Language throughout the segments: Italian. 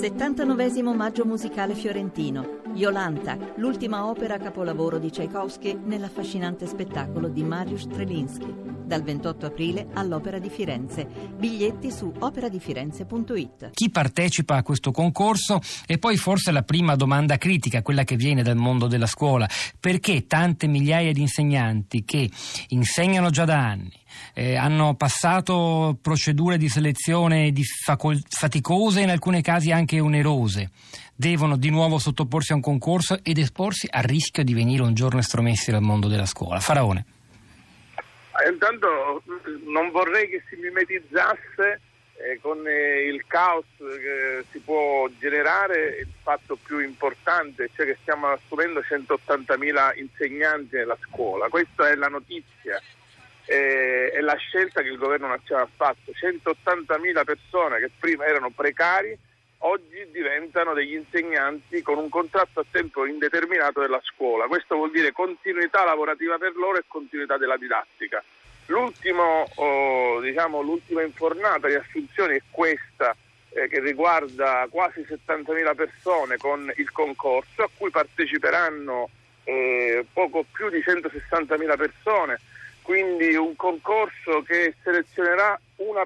79 Maggio musicale fiorentino. Iolanta, l'ultima opera capolavoro di Tchaikovsky nell'affascinante spettacolo di Mariusz Strelinski. Dal 28 aprile all'Opera di Firenze. Biglietti su operadifirenze.it. Chi partecipa a questo concorso? E poi forse la prima domanda critica, quella che viene dal mondo della scuola. Perché tante migliaia di insegnanti che insegnano già da anni, eh, hanno passato procedure di selezione di facol- faticose e in alcuni casi anche onerose. Devono di nuovo sottoporsi a un concorso ed esporsi al rischio di venire un giorno estromessi dal mondo della scuola. Faraone. Eh, intanto non vorrei che si mimetizzasse eh, con eh, il caos che si può generare il fatto più importante, cioè che stiamo assumendo 180.000 insegnanti nella scuola. Questa è la notizia eh, è la scelta che il governo nazionale ha fatto. 180.000 persone che prima erano precari oggi diventano degli insegnanti con un contratto a tempo indeterminato della scuola. Questo vuol dire continuità lavorativa per loro e continuità della didattica. Oh, diciamo, l'ultima infornata di assunzioni è questa eh, che riguarda quasi 70.000 persone con il concorso a cui parteciperanno eh, poco più di 160.000 persone quindi un concorso che selezionerà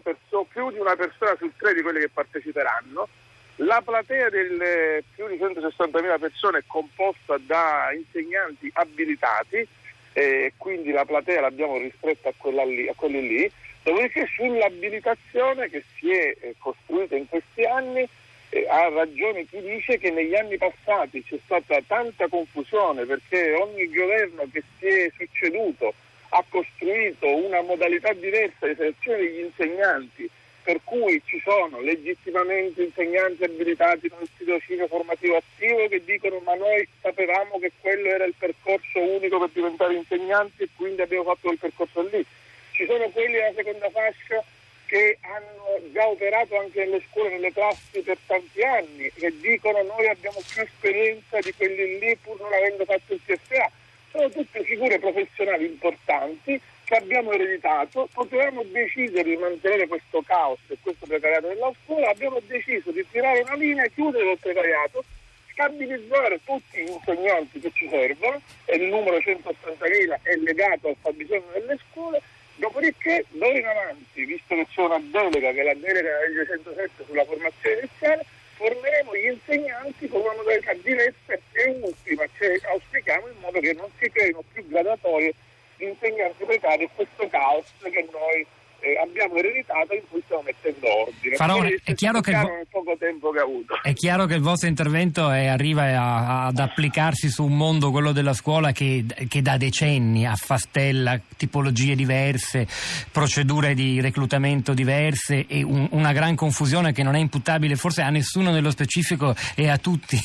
perso- più di una persona su tre di quelle che parteciperanno. La platea delle più di 160.000 persone è composta da insegnanti abilitati, eh, quindi la platea l'abbiamo ristretta a, lì, a quelli lì, dopodiché sull'abilitazione che si è eh, costruita in questi anni eh, ha ragione chi dice che negli anni passati c'è stata tanta confusione perché ogni governo che si è succeduto ha costruito una modalità diversa di selezione degli insegnanti, per cui ci sono legittimamente insegnanti abilitati il tirocinio formativo attivo che dicono ma noi sapevamo che quello era il percorso unico per diventare insegnanti e quindi abbiamo fatto quel percorso lì. Ci sono quelli della seconda fascia che hanno già operato anche nelle scuole, nelle classi per tanti anni, che dicono noi abbiamo più esperienza di quelli lì pur non avendo fatto il CFA sono tutte figure professionali importanti che abbiamo ereditato, potevamo decidere di mantenere questo caos e questo precariato nella scuola, abbiamo deciso di tirare una linea, chiudere il precariato, stabilizzare tutti gli insegnanti che ci servono e il numero 180.000 è legato al fabbisogno delle scuole, dopodiché d'ora in avanti, visto che c'è una delega che è la delega della legge 107 sulla formazione iniziale, formeremo gli insegnanti con una modalità diretta e ultima, cioè auspichiamo in modo che non si creino più gradatorie di insegnanti precari e questo caos che noi eh, abbiamo ereditato in cui stiamo mettendo ordine. Faraone, è chiaro, che il vo- poco tempo che avuto. è chiaro che il vostro intervento è, arriva a, ad applicarsi su un mondo, quello della scuola, che, che da decenni affastella tipologie diverse, procedure di reclutamento diverse e un, una gran confusione che non è imputabile forse a nessuno nello specifico e a tutti,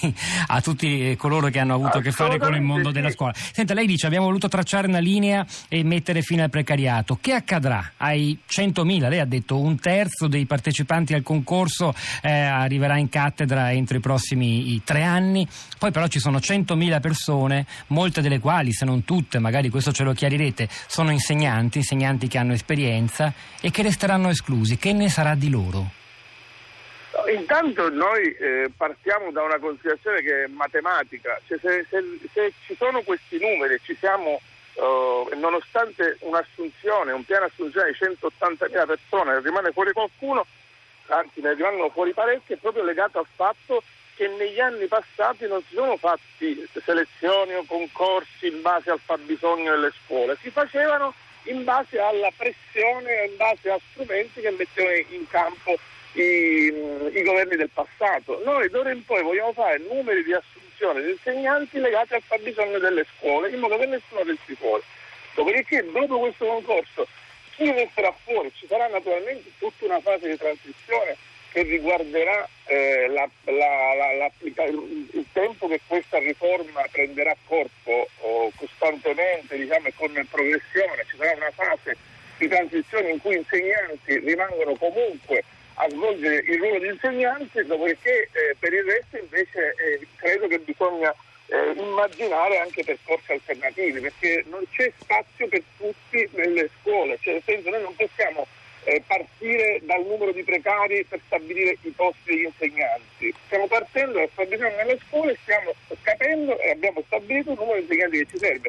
a tutti coloro che hanno avuto a che fare con il mondo sì. della scuola. Senta, lei dice abbiamo voluto tracciare una linea e mettere fine al precariato. Che accadrà ai 100.000, lei ha detto un terzo dei partecipanti al concorso eh, arriverà in cattedra entro i prossimi tre anni, poi però ci sono 100.000 persone, molte delle quali, se non tutte, magari questo ce lo chiarirete, sono insegnanti, insegnanti che hanno esperienza e che resteranno esclusi. Che ne sarà di loro? Intanto noi eh, partiamo da una considerazione che è matematica, cioè se, se, se ci sono questi numeri ci siamo Uh, nonostante un'assunzione, un piano assunzione di 180.000 persone, ne rimane fuori qualcuno, anzi ne rimangono fuori parecchie, è proprio legato al fatto che negli anni passati non si sono fatti selezioni o concorsi in base al fabbisogno delle scuole, si facevano in base alla pressione, in base a strumenti che mettevano in campo i, i governi del passato. Noi d'ora in poi vogliamo fare numeri di assunzione di insegnanti legati al fabbisogno delle scuole, in modo che nessuno resti fuori. Dopodiché, dopo questo concorso, chi resterà fuori? Ci sarà naturalmente tutta una fase di transizione che riguarderà eh, la, la, la, il tempo che questa riforma prenderà corpo oh, costantemente diciamo, e con progressione. Ci sarà una fase di transizione in cui insegnanti rimangono comunque a svolgere il ruolo di insegnante, dopodiché eh, per il resto invece eh, credo che bisogna eh, immaginare anche percorsi alternativi, perché non c'è spazio per tutti nelle scuole, cioè nel senso noi non possiamo eh, partire dal numero di precari per stabilire i posti degli insegnanti. Stiamo partendo dal fabbisogno nelle scuole, stiamo capendo e abbiamo stabilito il numero di insegnanti che ci serve.